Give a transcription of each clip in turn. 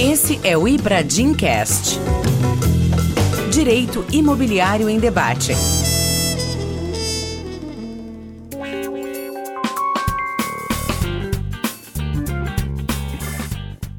Esse é o Ibradim Cast. Direito Imobiliário em Debate.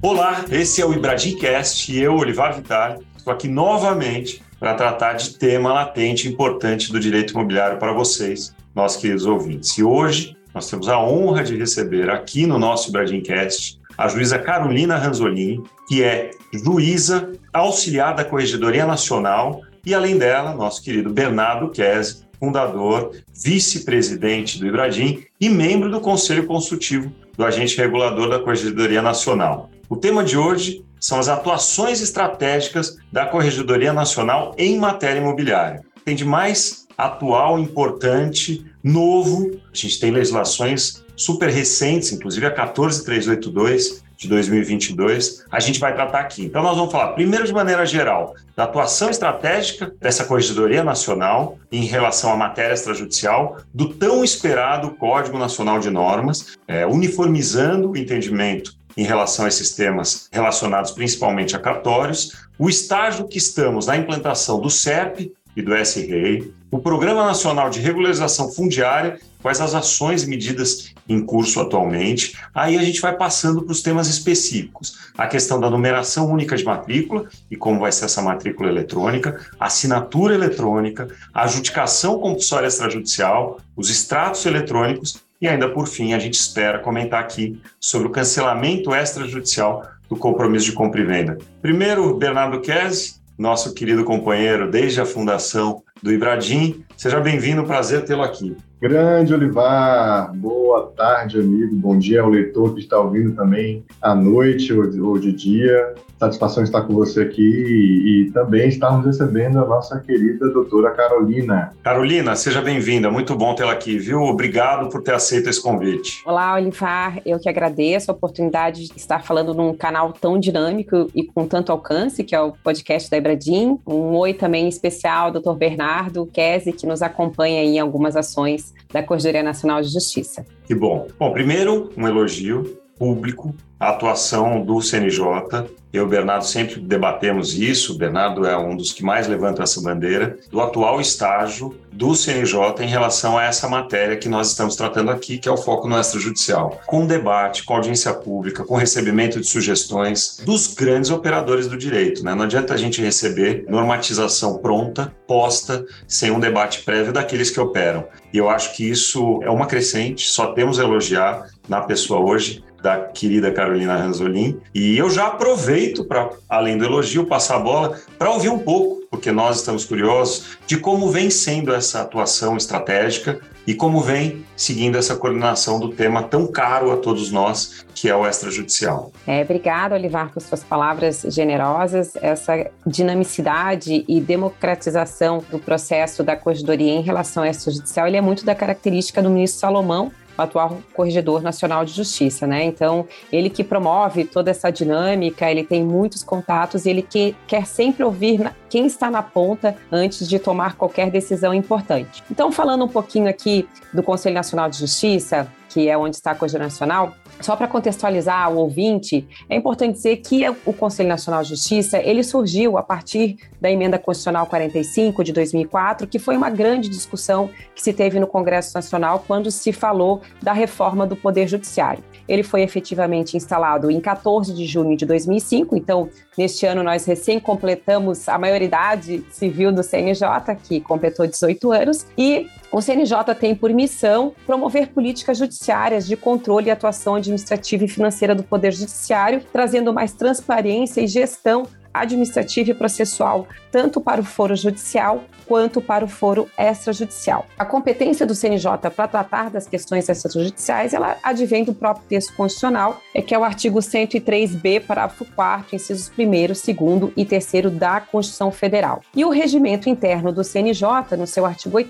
Olá, esse é o Ibradim Cast e eu, Olivar Vitale, estou aqui novamente para tratar de tema latente importante do direito imobiliário para vocês, nossos queridos ouvintes. E hoje nós temos a honra de receber aqui no nosso Ibradim Cast a juíza Carolina Ranzolini, que é juíza auxiliar da Corregedoria Nacional, e além dela, nosso querido Bernardo Kese, fundador, vice-presidente do Ibradim e membro do Conselho Consultivo do Agente Regulador da Corregedoria Nacional. O tema de hoje são as atuações estratégicas da Corregedoria Nacional em matéria imobiliária. Tem de mais atual, importante, novo. A gente tem legislações super recentes, inclusive a 14382 de 2022, a gente vai tratar aqui. Então, nós vamos falar, primeiro, de maneira geral, da atuação estratégica dessa Corregedoria Nacional em relação à matéria extrajudicial, do tão esperado Código Nacional de Normas, é, uniformizando o entendimento em relação a esses temas relacionados principalmente a cartórios, o estágio que estamos na implantação do CEP e do SREI, o Programa Nacional de Regularização Fundiária, quais as ações e medidas em curso atualmente. Aí a gente vai passando para os temas específicos. A questão da numeração única de matrícula e como vai ser essa matrícula eletrônica, assinatura eletrônica, a adjudicação compulsória extrajudicial, os extratos eletrônicos e ainda por fim a gente espera comentar aqui sobre o cancelamento extrajudicial do compromisso de compra e venda. Primeiro, Bernardo Kese, nosso querido companheiro desde a fundação do Ibradim. Seja bem-vindo, prazer tê-lo aqui. Grande Olivar, boa tarde, amigo. Bom dia ao leitor que está ouvindo também à noite ou de dia. Satisfação estar com você aqui e, e também estarmos recebendo a nossa querida doutora Carolina. Carolina, seja bem-vinda. Muito bom tê-la aqui, viu? Obrigado por ter aceito esse convite. Olá, Olivar. Eu que agradeço a oportunidade de estar falando num canal tão dinâmico e com tanto alcance, que é o podcast da Ibradim. Um oi também especial, doutor Bernardo Kese, que nos acompanha em algumas ações da Corregedoria Nacional de Justiça. Que bom. Bom, primeiro, um elogio público à atuação do CNJ. Eu e o Bernardo sempre debatemos isso, o Bernardo é um dos que mais levanta essa bandeira, do atual estágio do CNJ em relação a essa matéria que nós estamos tratando aqui, que é o foco no extrajudicial. Com debate, com audiência pública, com recebimento de sugestões dos grandes operadores do direito. Né? Não adianta a gente receber normatização pronta, posta, sem um debate prévio daqueles que operam. E eu acho que isso é uma crescente, só temos a elogiar na pessoa hoje da querida Carolina Ranzolin. E eu já aproveito para, além do elogio, passar a bola para ouvir um pouco, porque nós estamos curiosos de como vem sendo essa atuação estratégica e como vem seguindo essa coordenação do tema tão caro a todos nós, que é o extrajudicial. É, obrigada, Olivar, por suas palavras generosas. Essa dinamicidade e democratização do processo da corregedoria em relação ao extrajudicial, ele é muito da característica do ministro Salomão, atual Corregedor Nacional de Justiça, né? Então, ele que promove toda essa dinâmica, ele tem muitos contatos e ele que, quer sempre ouvir na, quem está na ponta antes de tomar qualquer decisão importante. Então, falando um pouquinho aqui do Conselho Nacional de Justiça, que é onde está a Corte Nacional, só para contextualizar o ouvinte, é importante dizer que o Conselho Nacional de Justiça, ele surgiu a partir da Emenda Constitucional 45 de 2004, que foi uma grande discussão que se teve no Congresso Nacional quando se falou da reforma do Poder Judiciário. Ele foi efetivamente instalado em 14 de junho de 2005, então neste ano nós recém completamos a maioridade civil do CNJ, que completou 18 anos, e o CNJ tem por missão promover políticas judiciárias de controle e atuação administrativa e financeira do Poder Judiciário, trazendo mais transparência e gestão administrativa e processual, tanto para o foro judicial quanto para o foro extrajudicial. A competência do CNJ para tratar das questões extrajudiciais, ela advém do próprio texto constitucional, é que é o artigo 103b, parágrafo 4 incisos 1 2 e 3 da Constituição Federal. E o regimento interno do CNJ, no seu artigo 8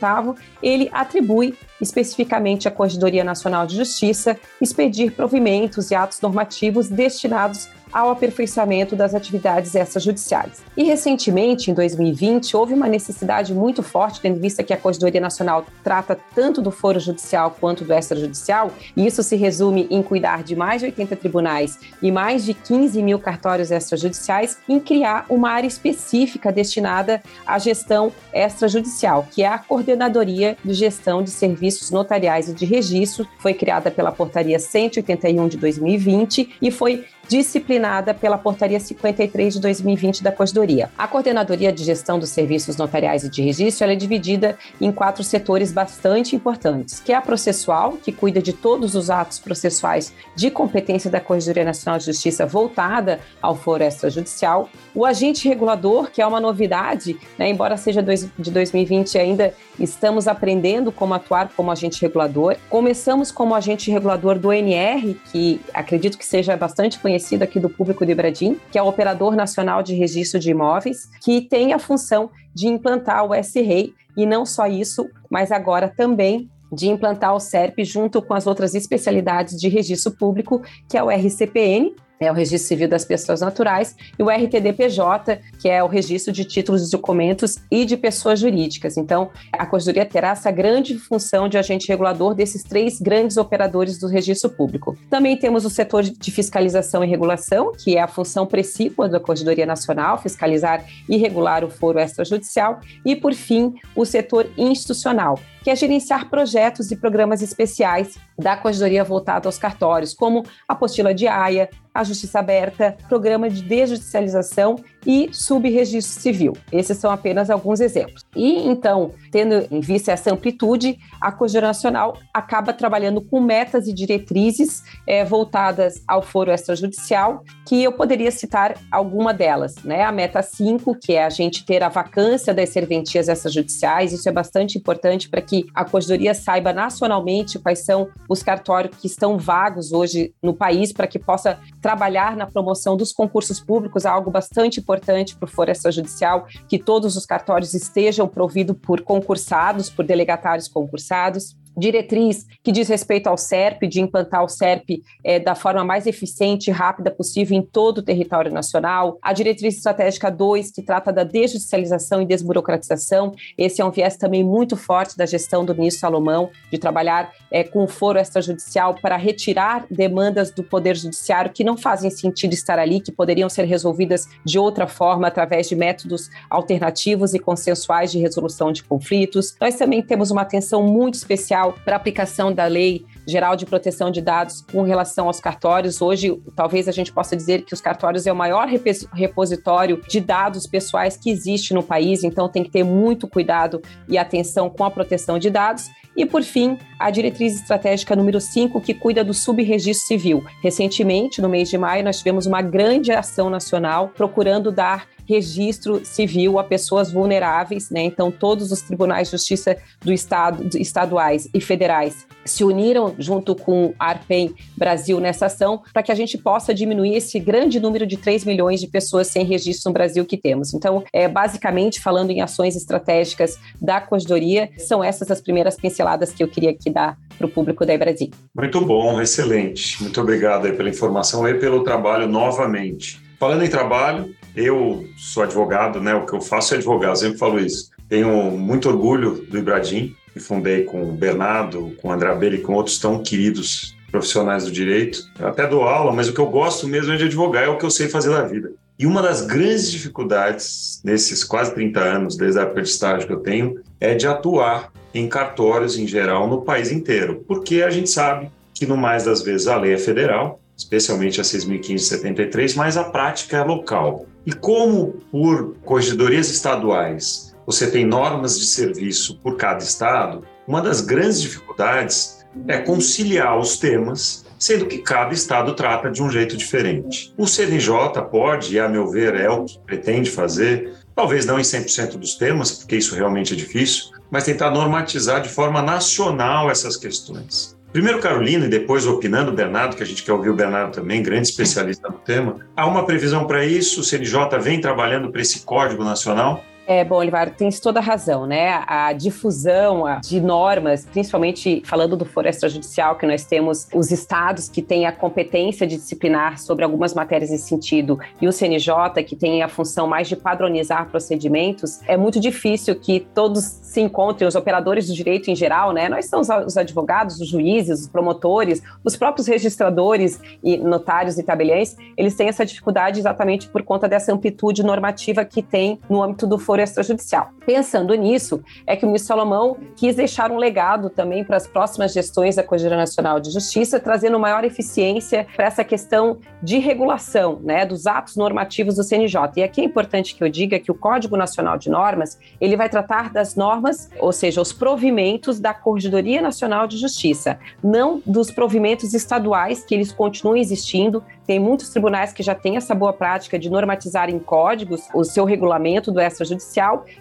ele atribui especificamente à Corregedoria Nacional de Justiça expedir provimentos e atos normativos destinados ao aperfeiçoamento das atividades extrajudiciais. E recentemente, em 2020, houve uma necessidade muito forte, tendo vista que a Corregedoria Nacional trata tanto do foro judicial quanto do extrajudicial, e isso se resume em cuidar de mais de 80 tribunais e mais de 15 mil cartórios extrajudiciais, em criar uma área específica destinada à gestão extrajudicial, que é a Coordenadoria de Gestão de Serviços Notariais e de Registro, foi criada pela Portaria 181 de 2020 e foi disciplinada pela Portaria 53 de 2020 da Corredoria. A Coordenadoria de Gestão dos Serviços Notariais e de Registro é dividida em quatro setores bastante importantes, que é a processual, que cuida de todos os atos processuais de competência da Corredoria Nacional de Justiça voltada ao foro extrajudicial, o agente regulador, que é uma novidade, né, embora seja de 2020 ainda estamos aprendendo como atuar como agente regulador. Começamos como agente regulador do NR, que acredito que seja bastante conhecido conhecido aqui do público de Ibradim, que é o Operador Nacional de Registro de Imóveis, que tem a função de implantar o S-REI, e não só isso, mas agora também de implantar o SERP junto com as outras especialidades de registro público, que é o RCPN, é o Registro Civil das Pessoas Naturais, e o RTDPJ, que é o Registro de Títulos e Documentos e de Pessoas Jurídicas. Então, a Corredoria terá essa grande função de agente regulador desses três grandes operadores do registro público. Também temos o setor de fiscalização e regulação, que é a função precípua da Corredoria Nacional, fiscalizar e regular o foro extrajudicial. E, por fim, o setor institucional, que é gerenciar projetos e programas especiais da Corredoria voltado aos cartórios, como a apostila de AIA, a Justiça Aberta, Programa de Desjudicialização e Subregistro Civil. Esses são apenas alguns exemplos. E então, tendo em vista essa amplitude, a Corredoria Nacional acaba trabalhando com metas e diretrizes é, voltadas ao foro extrajudicial, que eu poderia citar alguma delas. Né? A meta 5, que é a gente ter a vacância das serventias extrajudiciais, isso é bastante importante para que a Corredoria saiba nacionalmente quais são os cartórios que estão vagos hoje no país, para que possa trabalhar na promoção dos concursos públicos, algo bastante importante para o foro extrajudicial, que todos os cartórios estejam providos por concursados, por delegatários concursados diretriz que diz respeito ao SERP, de implantar o SERP é, da forma mais eficiente e rápida possível em todo o território nacional. A diretriz estratégica 2, que trata da desjudicialização e desburocratização. Esse é um viés também muito forte da gestão do ministro Salomão, de trabalhar é, com o foro extrajudicial para retirar demandas do Poder Judiciário que não fazem sentido estar ali, que poderiam ser resolvidas de outra forma, através de métodos alternativos e consensuais de resolução de conflitos. Nós também temos uma atenção muito especial para aplicação da lei geral de proteção de dados com relação aos cartórios. Hoje, talvez a gente possa dizer que os cartórios é o maior repositório de dados pessoais que existe no país, então tem que ter muito cuidado e atenção com a proteção de dados. E, por fim, a diretriz estratégica número 5, que cuida do subregistro civil. Recentemente, no mês de maio, nós tivemos uma grande ação nacional procurando dar registro civil a pessoas vulneráveis, né? Então, todos os tribunais de justiça do estado, estaduais e federais se uniram junto com Arpen Brasil nessa ação para que a gente possa diminuir esse grande número de 3 milhões de pessoas sem registro no Brasil que temos. Então, é, basicamente, falando em ações estratégicas da Corredoria, são essas as primeiras pinceladas que eu queria aqui dar para o público da Brasil. Muito bom, excelente. Muito obrigado pela informação e pelo trabalho novamente. Falando em trabalho, eu sou advogado, né? O que eu faço é advogado, sempre falo isso. Tenho muito orgulho do Ibradim, que fundei com o Bernardo, com o André Abelha e com outros tão queridos profissionais do direito. Eu até dou aula, mas o que eu gosto mesmo é de advogar, é o que eu sei fazer da vida. E uma das grandes dificuldades nesses quase 30 anos, desde a época de estágio que eu tenho, é de atuar em cartórios em geral no país inteiro, porque a gente sabe que no mais das vezes a lei é federal, especialmente a 6.573, mas a prática é local. E como por corregedorias estaduais você tem normas de serviço por cada estado, uma das grandes dificuldades é conciliar os temas, sendo que cada estado trata de um jeito diferente. O CNJ pode, e a meu ver é o que pretende fazer, talvez não em 100% dos temas, porque isso realmente é difícil, mas tentar normatizar de forma nacional essas questões. Primeiro Carolina e depois opinando Bernardo, que a gente quer ouvir o Bernardo também, grande especialista no tema. Há uma previsão para isso, o CNJ vem trabalhando para esse código nacional É, bom, Olivar, tem toda a razão, né? A difusão de normas, principalmente falando do foro extrajudicial, que nós temos os estados que têm a competência de disciplinar sobre algumas matérias nesse sentido, e o CNJ, que tem a função mais de padronizar procedimentos, é muito difícil que todos se encontrem, os operadores do direito em geral, né? Nós somos os advogados, os juízes, os promotores, os próprios registradores e notários e tabeliães, eles têm essa dificuldade exatamente por conta dessa amplitude normativa que tem no âmbito do foro extrajudicial. Pensando nisso, é que o ministro Salomão quis deixar um legado também para as próximas gestões da Corregedoria Nacional de Justiça, trazendo maior eficiência para essa questão de regulação, né, dos atos normativos do CNJ. E aqui é importante que eu diga que o Código Nacional de Normas, ele vai tratar das normas, ou seja, os provimentos da Corregedoria Nacional de Justiça, não dos provimentos estaduais que eles continuam existindo. Tem muitos tribunais que já têm essa boa prática de normatizar em códigos o seu regulamento do extrajudicial,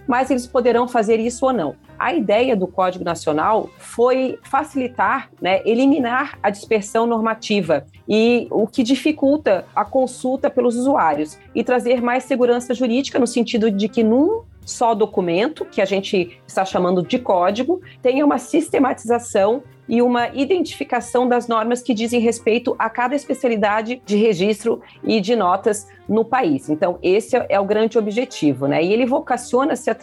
mas eles poderão fazer isso ou não. A ideia do Código Nacional foi facilitar, né, eliminar a dispersão normativa e o que dificulta a consulta pelos usuários e trazer mais segurança jurídica no sentido de que num só documento, que a gente está chamando de código, tenha uma sistematização e uma identificação das normas que dizem respeito a cada especialidade de registro e de notas no país. Então, esse é o grande objetivo, né? E ele vocaciona-se a,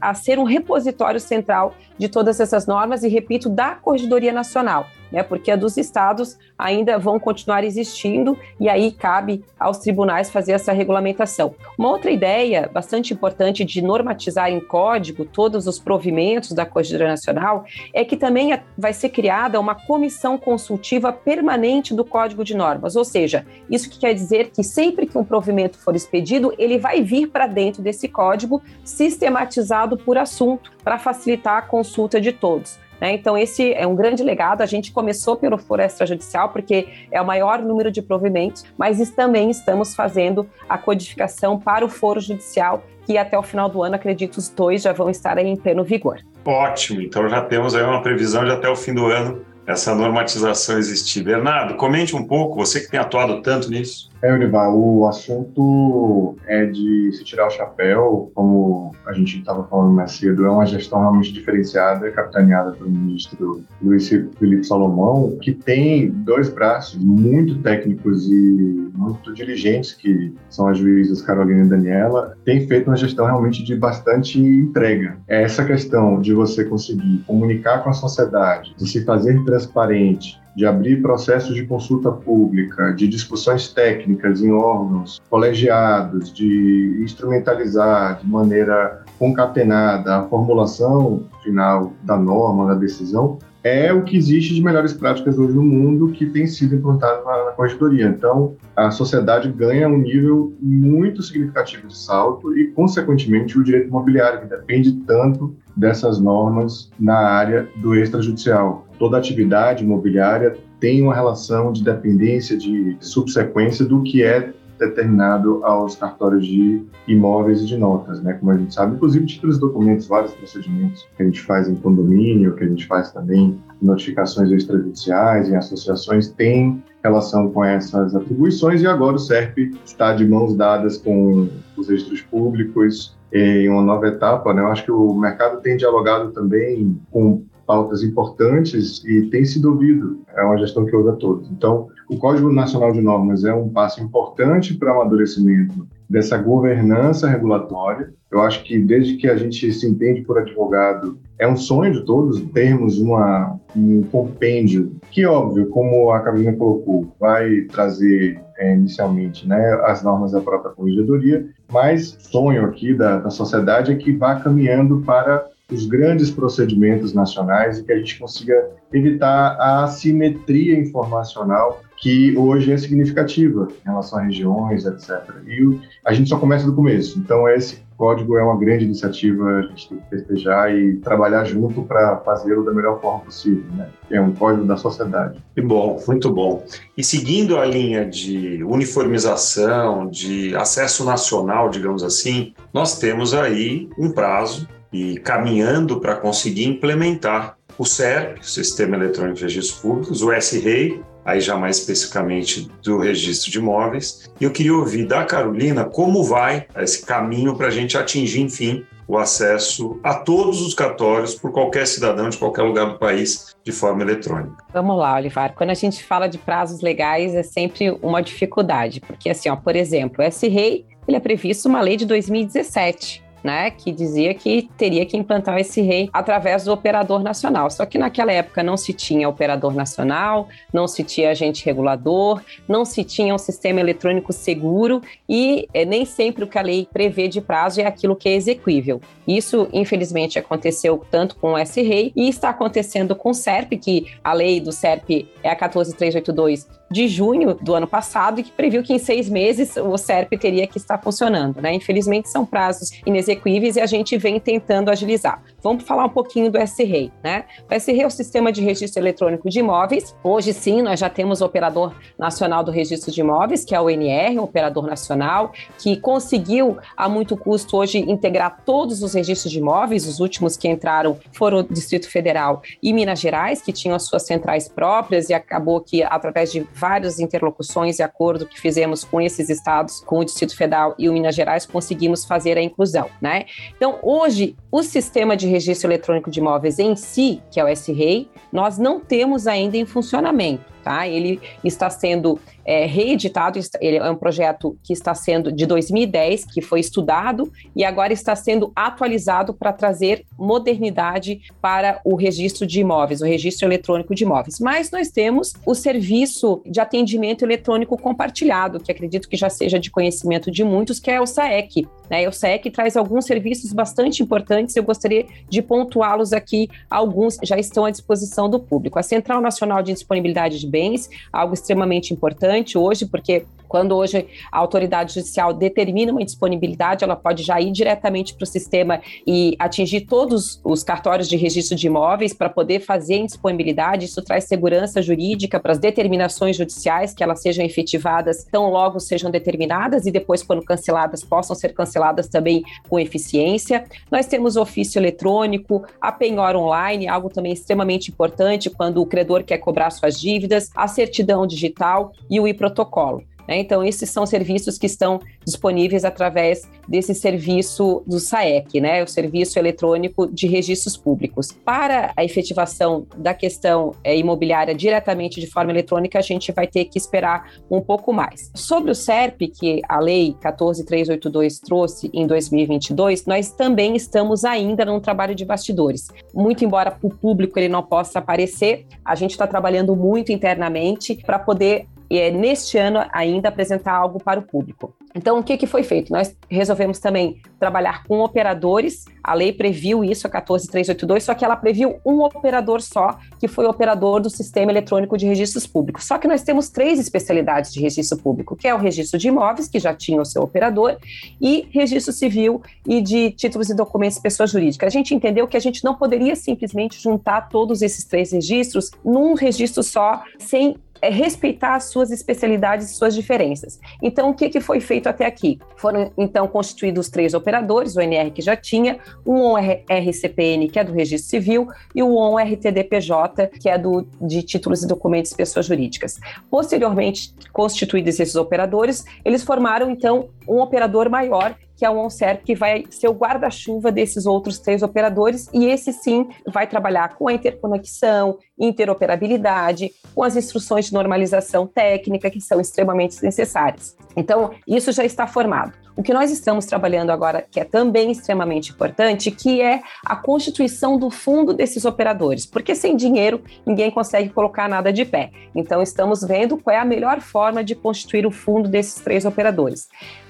a ser um repositório central de todas essas normas e, repito, da Corregedoria Nacional, né? Porque a dos estados ainda vão continuar existindo e aí cabe aos tribunais fazer essa regulamentação. Uma outra ideia bastante importante de normatizar em código todos os provimentos da Corregedoria Nacional é que também é, vai ser criada uma comissão consultiva permanente do Código de Normas, ou seja, isso que quer dizer que sempre que um provimento for expedido, ele vai vir para dentro desse código sistematizado por assunto para facilitar a consulta de todos. Né? Então, esse é um grande legado. A gente começou pelo foro extrajudicial, porque é o maior número de provimentos, mas também estamos fazendo a codificação para o foro judicial, que até o final do ano, acredito, os dois já vão estar em pleno vigor. Ótimo, então já temos aí uma previsão de até o fim do ano essa normatização existir. Bernardo, comente um pouco, você que tem atuado tanto nisso. É, Urival, o assunto é de se tirar o chapéu, como a gente estava falando mais cedo, é uma gestão realmente diferenciada, capitaneada pelo ministro Luiz Felipe Salomão, que tem dois braços muito técnicos e muito diligentes, que são as juízas Carolina e Daniela, tem feito uma gestão realmente de bastante entrega. É essa questão de você conseguir comunicar com a sociedade, de se fazer transparente, de abrir processos de consulta pública, de discussões técnicas em órgãos colegiados, de instrumentalizar de maneira concatenada a formulação final da norma, da decisão, é o que existe de melhores práticas hoje no mundo que tem sido implantado na, na corregedoria. Então, a sociedade ganha um nível muito significativo de salto e, consequentemente, o direito imobiliário, que depende tanto dessas normas na área do extrajudicial. Toda atividade imobiliária tem uma relação de dependência, de subsequência do que é determinado aos cartórios de imóveis e de notas, né? Como a gente sabe, inclusive títulos documentos, vários procedimentos que a gente faz em condomínio, que a gente faz também em notificações extrajudiciais, em associações, tem relação com essas atribuições e agora o SERP está de mãos dadas com os registros públicos em uma nova etapa, né? Eu acho que o mercado tem dialogado também com pautas importantes e tem sido ouvido. É uma gestão que ouve todos. Então, o Código Nacional de Normas é um passo importante para o amadurecimento dessa governança regulatória. Eu acho que desde que a gente se entende por advogado, é um sonho de todos termos uma, um compêndio que, óbvio, como a Carolina colocou, vai trazer é, inicialmente né, as normas da própria corregedoria, mas sonho aqui da, da sociedade é que vá caminhando para os grandes procedimentos nacionais e que a gente consiga evitar a assimetria informacional que hoje é significativa em relação a regiões, etc. E a gente só começa do começo. Então, esse código é uma grande iniciativa, a gente tem que festejar e trabalhar junto para fazê-lo da melhor forma possível. Né? É um código da sociedade. Que bom, muito bom. E seguindo a linha de uniformização, de acesso nacional, digamos assim, nós temos aí um prazo e caminhando para conseguir implementar o SERP, Sistema Eletrônico de Registros Públicos, o SREI, aí já mais especificamente do registro de imóveis. E eu queria ouvir da Carolina como vai esse caminho para a gente atingir, enfim, o acesso a todos os cartórios por qualquer cidadão de qualquer lugar do país de forma eletrônica. Vamos lá, Olivar. Quando a gente fala de prazos legais, é sempre uma dificuldade, porque assim, ó, por exemplo, o S-REI ele é previsto uma lei de 2017 né, que dizia que teria que implantar esse rei através do operador nacional. Só que naquela época não se tinha operador nacional, não se tinha agente regulador, não se tinha um sistema eletrônico seguro e é, nem sempre o que a lei prevê de prazo é aquilo que é exequível. Isso, infelizmente, aconteceu tanto com o S-REI e está acontecendo com o SERP, que a lei do SERP é a 14382 de junho do ano passado e que previu que em seis meses o SERP teria que estar funcionando. Né? Infelizmente, são prazos inexequíveis e a gente vem tentando agilizar. Vamos falar um pouquinho do SREI. Né? O SREI é o Sistema de Registro Eletrônico de Imóveis. Hoje, sim, nós já temos o Operador Nacional do Registro de Imóveis, que é o ONR, o Operador Nacional, que conseguiu, a muito custo, hoje integrar todos os registros de imóveis. Os últimos que entraram foram o Distrito Federal e Minas Gerais, que tinham as suas centrais próprias e acabou que, através de várias interlocuções e acordo que fizemos com esses estados, com o Distrito Federal e o Minas Gerais, conseguimos fazer a inclusão, né? Então, hoje, o sistema de registro eletrônico de imóveis em si, que é o SREI, nós não temos ainda em funcionamento. Tá? Ele está sendo é, reeditado, ele é um projeto que está sendo de 2010, que foi estudado e agora está sendo atualizado para trazer modernidade para o registro de imóveis, o registro eletrônico de imóveis. Mas nós temos o serviço de atendimento eletrônico compartilhado, que acredito que já seja de conhecimento de muitos, que é o SAEC. Né? O SAEC traz alguns serviços bastante importantes, eu gostaria de pontuá-los aqui, alguns já estão à disposição do público. A Central Nacional de Disponibilidade de Bens, algo extremamente importante hoje, porque quando hoje a autoridade judicial determina uma disponibilidade, ela pode já ir diretamente para o sistema e atingir todos os cartórios de registro de imóveis para poder fazer a disponibilidade. Isso traz segurança jurídica para as determinações judiciais, que elas sejam efetivadas tão logo sejam determinadas e depois, quando canceladas, possam ser canceladas também com eficiência. Nós temos ofício eletrônico, a penhora online, algo também extremamente importante quando o credor quer cobrar suas dívidas, a certidão digital e o e-protocolo. Né? Então, esses são serviços que estão disponíveis através desse serviço do SAEC, né? o Serviço Eletrônico de Registros Públicos. Para a efetivação da questão é, imobiliária diretamente de forma eletrônica, a gente vai ter que esperar um pouco mais. Sobre o SERP, que a Lei 14382 trouxe em 2022, nós também estamos ainda num trabalho de bastidores. Muito embora o público ele não possa aparecer, a gente está trabalhando muito internamente para poder é, neste ano ainda apresentar algo para o público. Então, o que, que foi feito? Nós resolvemos também trabalhar com operadores. A lei previu isso, a 14382, só que ela previu um operador só, que foi o operador do Sistema Eletrônico de Registros Públicos. Só que nós temos três especialidades de registro público, que é o registro de imóveis, que já tinha o seu operador, e registro civil e de títulos e documentos de pessoa jurídica. A gente entendeu que a gente não poderia simplesmente juntar todos esses três registros num registro só, sem é respeitar as suas especialidades e suas diferenças. Então, o que, que foi feito até aqui? Foram, então, constituídos três operadores, o NR que já tinha, o ON-RCPN, que é do Registro Civil, e o ON-RTDPJ, que é do, de títulos e documentos de pessoas jurídicas. Posteriormente, constituídos esses operadores, eles formaram, então, um operador maior que é o OnSerp, que vai ser o guarda-chuva desses outros três operadores, e esse sim vai trabalhar com a interconexão, interoperabilidade, com as instruções de normalização técnica, que são extremamente necessárias. Então, isso já está formado. O que nós estamos trabalhando agora, que é também extremamente importante, que é a constituição do fundo desses operadores, porque sem dinheiro ninguém consegue colocar nada de pé. Então, estamos vendo qual é a melhor forma de constituir o fundo desses três operadores.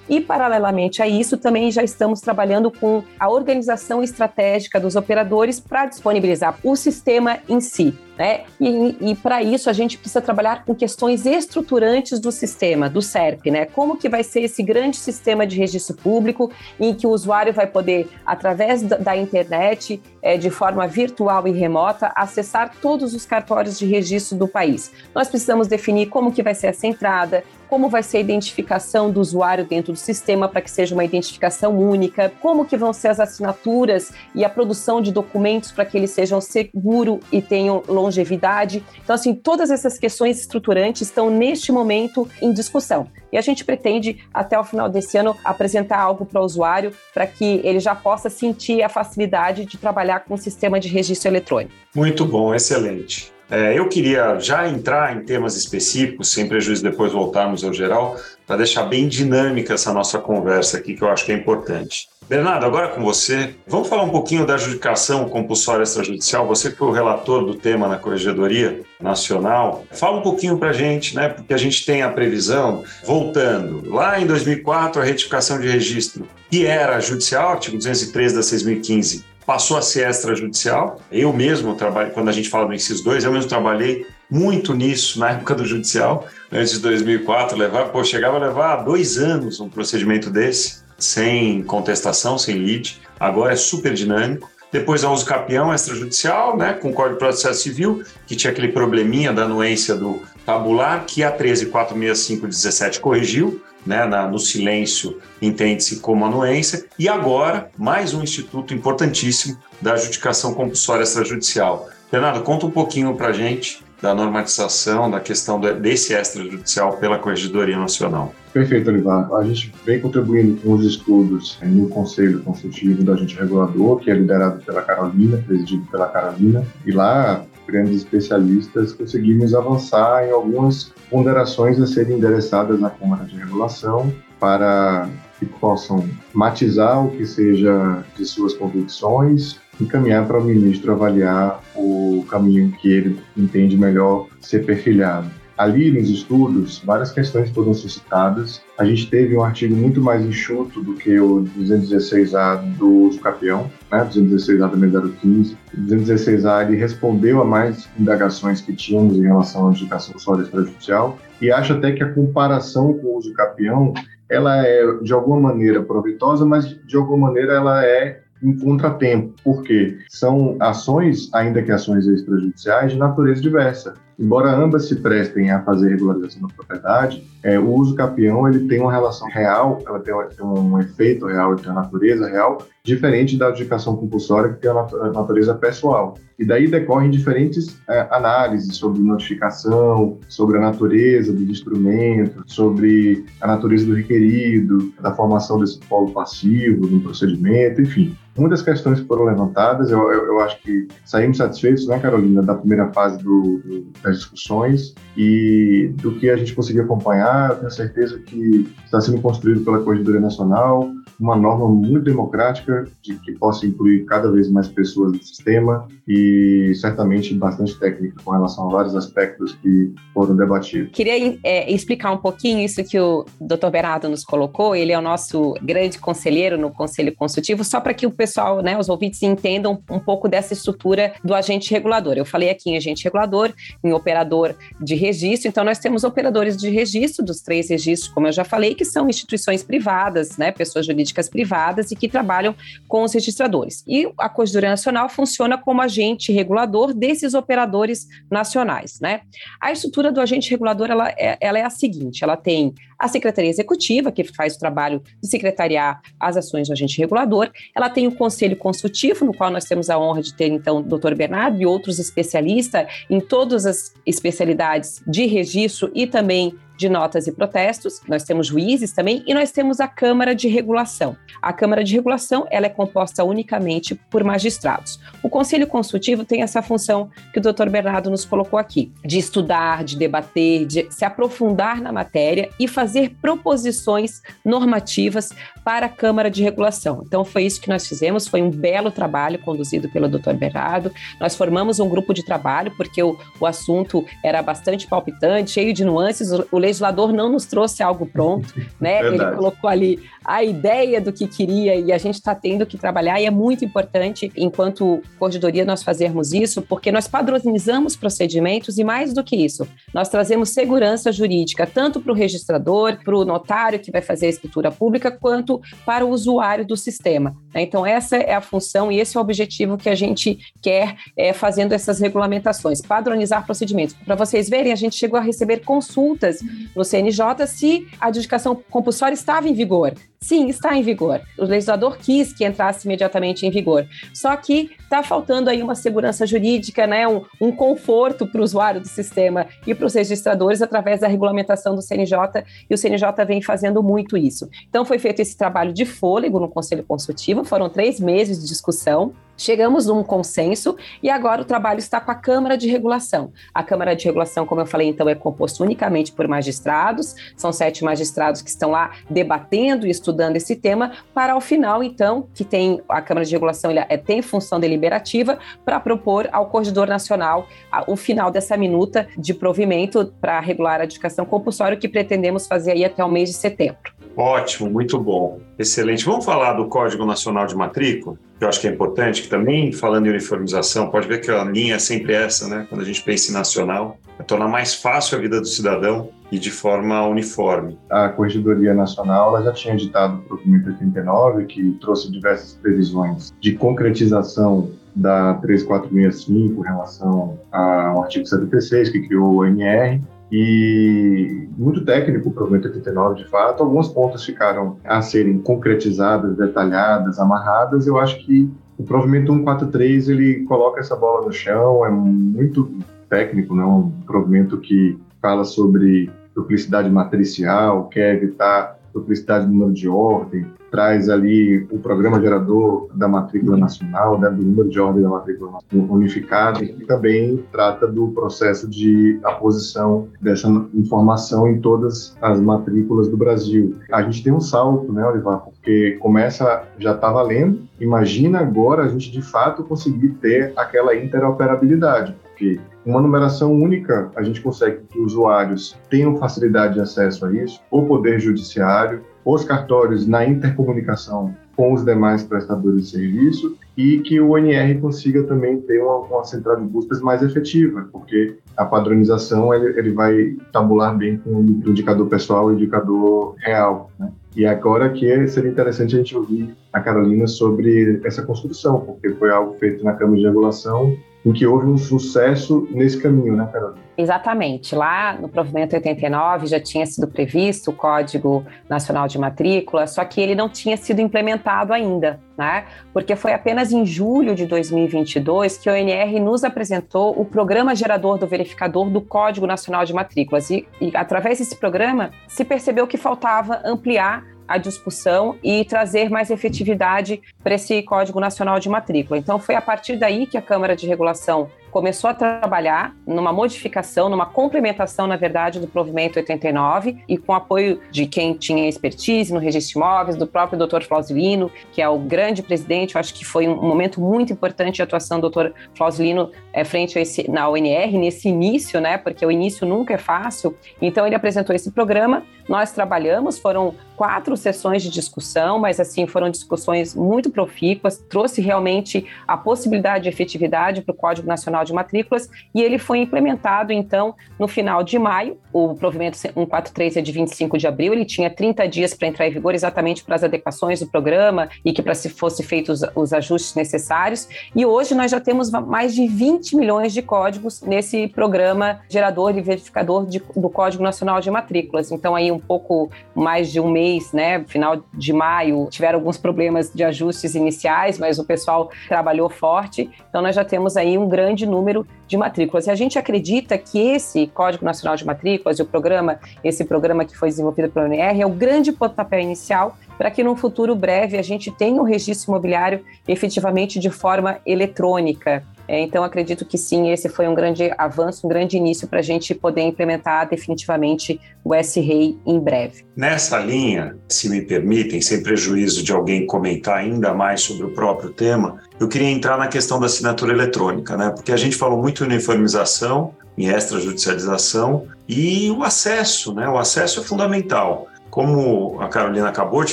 E, paralelamente a isso, também já estamos trabalhando com a organização estratégica dos operadores para disponibilizar o sistema em si. Né? E, e para isso a gente precisa trabalhar com questões estruturantes do sistema, do SERP, né? Como que vai ser esse grande sistema de registro público em que o usuário vai poder, através da, internet, é, de forma virtual e remota, acessar todos os cartórios de registro do país. Nós precisamos definir como que vai ser essa entrada, como vai ser a identificação do usuário dentro do sistema para que seja uma identificação única, como que vão ser as assinaturas e a produção de documentos para que eles sejam seguros e tenham longevidade. Então, assim, todas essas questões estruturantes estão neste momento em discussão. E a gente pretende, até o final desse ano, apresentar algo para o usuário para que ele já possa sentir a facilidade de trabalhar com o sistema de registro eletrônico. Muito bom, excelente. É, eu queria já entrar em temas específicos, sem prejuízo depois voltarmos ao geral, para deixar bem dinâmica essa nossa conversa aqui, que eu acho que é importante. Bernardo, agora com você, vamos falar um pouquinho da adjudicação compulsória extrajudicial. Você que foi o relator do tema na Corregedoria Nacional, fala um pouquinho para a gente, né? Porque a gente tem a previsão, voltando, lá em 2004, a retificação de registro, que era judicial, artigo 203 da 6015, passou a ser extrajudicial. Eu mesmo trabalho, quando a gente fala do inciso 2, eu mesmo trabalhei muito nisso na época do judicial, antes de 2004, levar, pô, chegava a levar dois anos um procedimento desse sem contestação, sem lead. Agora é super dinâmico. Depois a uso capião extrajudicial, né, com o Código de Processo Civil, que tinha aquele probleminha da anuência do tabular, que a 1346517 corrigiu, né, na, no silêncio entende-se como anuência. E agora, mais um instituto importantíssimo da adjudicação compulsória extrajudicial. Bernardo, conta um pouquinho para a gente da normatização, da questão desse extrajudicial pela Corregedoria Nacional. Perfeito, Olivar. A gente vem contribuindo com os estudos no Conselho Consultivo da Agente Regulador, que é liderado pela Carolina, presidido pela Carolina, e lá, grandes especialistas, conseguimos avançar em algumas ponderações a serem endereçadas na Câmara de Regulação para que possam matizar o que seja de suas convicções encaminhar para o ministro avaliar o caminho que ele entende melhor ser perfilhado. Ali nos estudos, várias questões foram suscitadas. A gente teve um artigo muito mais enxuto do que o 216A do uso capião, né? 216A também 015. O 216A ele respondeu a mais indagações que tínhamos em relação à adjudicação sólida extrajudicial e acho até que a comparação com o uso capião ela é de alguma maneira proveitosa, mas de alguma maneira ela é um contratempo, porque são ações, ainda que ações extrajudiciais, de natureza diversa. Embora ambas se prestem a fazer regularização da propriedade, é, o uso capião ele tem uma relação real, ela tem, tem um efeito real, tem uma natureza real, diferente da adjudicação compulsória, que tem a natureza pessoal. E daí decorrem diferentes é, análises sobre notificação, sobre a natureza do instrumento, sobre a natureza do requerido, da formação desse polo passivo no procedimento, enfim. Muitas questões foram levantadas, eu, eu, eu, acho que saímos satisfeitos, né, Carolina, da primeira fase do, do, das discussões e do que a gente conseguiu acompanhar. Tenho certeza que está sendo construído pela Corregedoria Nacional uma norma muito democrática, de que possa incluir cada vez mais pessoas no sistema e certamente bastante técnica com relação a vários aspectos que foram debatidos. Queria é, explicar um pouquinho isso que o Dr. Bernardo nos colocou. Ele é o nosso grande conselheiro no Conselho Consultivo, só para que o pessoal, né, os ouvintes entendam um pouco dessa estrutura do agente regulador. Eu falei aqui em agente regulador, em operador de registro. Então, nós temos operadores de registro dos três registros, como eu já falei, que são instituições privadas, né, pessoas jurídicas privadas e que trabalham com os registradores. E a Corregedoria Nacional funciona como agente regulador desses operadores nacionais, né? A estrutura do agente regulador, ela é, ela é a seguinte, ela tem a Secretaria Executiva, que faz o trabalho de secretariar as ações do agente regulador, ela tem o Conselho Consultivo, no qual nós temos a honra de ter, então, o doutor Bernardo e outros especialistas em todas as especialidades de registro e também de notas e protestos, nós temos juízes também e nós temos a Câmara de Regulação. A Câmara de Regulação ela é composta unicamente por magistrados. O Conselho Consultivo tem essa função que o Dr. Bernardo nos colocou aqui, de estudar, de debater, de se aprofundar na matéria e fazer proposições normativas para a Câmara de Regulação. Então foi isso que nós fizemos, foi um belo trabalho conduzido pelo Dr. Bernardo. Nós formamos um grupo de trabalho porque o, o assunto era bastante palpitante, cheio de nuances. O, o legislador não nos trouxe algo pronto, né? Verdade. Ele colocou ali a ideia do que queria e a gente está tendo que trabalhar e é muito importante, enquanto corredoria, nós fazermos isso, porque nós padronizamos procedimentos e mais do que isso, nós trazemos segurança jurídica tanto para o registrador, para o notário que vai fazer a escritura pública, quanto para o usuário do sistema. Né? Então essa é a função e esse é o objetivo que a gente quer é, fazendo essas regulamentações, padronizar procedimentos. Para vocês verem, a gente chegou a receber consultas no CNJ se a adjudicação compulsória estava em vigor. Sim, está em vigor. O legislador quis que entrasse imediatamente em vigor. Só que está faltando aí uma segurança jurídica, né, um, um conforto para o usuário do sistema e para os registradores através da regulamentação do CNJ, e o CNJ vem fazendo muito isso. Então, foi feito esse trabalho de fôlego no Conselho Consultivo, foram três meses de discussão, Chegamos num consenso e agora o trabalho está com a Câmara de Regulação. A Câmara de Regulação, como eu falei, então, é composto unicamente por magistrados, são sete magistrados que estão lá debatendo e estudando esse tema, para ao final, então, que tem a Câmara de Regulação ele é, tem função deliberativa para propor ao Corredor Nacional a, o final dessa minuta de provimento para regular a educação compulsória, que pretendemos fazer aí até o mês de setembro. Ótimo, muito bom. Excelente. Vamos falar do Código Nacional de Matrícula, que eu acho que é importante, que também, falando em uniformização, pode ver que a linha é sempre essa, né? Quando a gente pensa em nacional, é tornar mais fácil a vida do cidadão e de forma uniforme. A Corregedoria Nacional já tinha editado o Provimento 89, que trouxe diversas previsões de concretização da 3465 em relação ao artigo 76, que criou o NR, e muito técnico o provimento 89, de fato. Alguns pontos ficaram a serem concretizadas, detalhadas, amarradas. Eu acho que o provimento 143 ele coloca essa bola no chão, é muito técnico, não? Né? um provimento que fala sobre duplicidade matricial, quer evitar duplicidade do número de ordem, traz ali o programa gerador da matrícula nacional, né, do número de ordem da matrícula unificada, e também trata do processo de aposição dessa informação em todas as matrículas do Brasil. A gente tem um salto, né, Olivar, porque começa, já está valendo, imagina agora a gente de fato conseguir ter aquela interoperabilidade, porque uma numeração única, a gente consegue que usuários tenham facilidade de acesso a isso, o Poder Judiciário, os cartórios na intercomunicação com os demais prestadores de serviço e que o ONR consiga também ter uma, uma central de buscas mais efetiva, porque a padronização ele, ele vai tabular bem com o indicador pessoal e o indicador real. Né? E agora que seria interessante a gente ouvir a Carolina sobre essa construção, porque foi algo feito na Câmara de Regulação em que houve um sucesso nesse caminho, né, Carolina? Exatamente. Lá no provimento 89 já tinha sido previsto o Código Nacional de Matrícula, só que ele não tinha sido implementado ainda, né? Porque foi apenas em julho de 2022 que o ONR nos apresentou o programa gerador do verificador do Código Nacional de Matrículas. E, e através desse programa se percebeu que faltava ampliar a discussão e trazer mais efetividade para esse Código Nacional de Matrícula. Então, foi a partir daí que a Câmara de Regulação começou a trabalhar numa modificação, numa complementação, na verdade, do provimento 89 e com apoio de quem tinha expertise no registro de imóveis, do próprio doutor Flausilino, que é o grande presidente. Eu acho que foi um momento muito importante de atuação do doutor Flausilino é, frente a esse, na UNR, nesse início, né? Porque o início nunca é fácil. Então, ele apresentou esse programa, nós trabalhamos, foram quatro sessões de discussão, mas assim foram discussões muito profícuas, trouxe realmente a possibilidade de efetividade para o Código Nacional de Matrículas e ele foi implementado então no final de maio. O provimento 143 é de 25 de abril, ele tinha 30 dias para entrar em vigor exatamente para as adequações do programa e que para se fosse feitos os, ajustes necessários. E hoje nós já temos mais de 20 milhões de códigos nesse programa gerador e verificador de, do Código Nacional de Matrículas. Então aí um pouco mais de um mês né, final de maio, tiveram alguns problemas de ajustes iniciais, mas o pessoal trabalhou forte. Então nós já temos aí um grande número de matrículas. E a gente acredita que esse Código Nacional de Matrículas e o programa, esse programa que foi desenvolvido pela UNR, é o grande pontapé inicial para que no futuro breve a gente tenha o registro imobiliário efetivamente de forma eletrônica. É, então, acredito que sim, esse foi um grande avanço, um grande início para a gente poder implementar definitivamente o S-REI em breve. Nessa linha, se me permitem, sem prejuízo de alguém comentar ainda mais sobre o próprio tema, eu queria entrar na questão da assinatura eletrônica, né? porque a gente falou muito em uniformização, em extrajudicialização e o acesso, né? o acesso é fundamental. Como a Carolina acabou de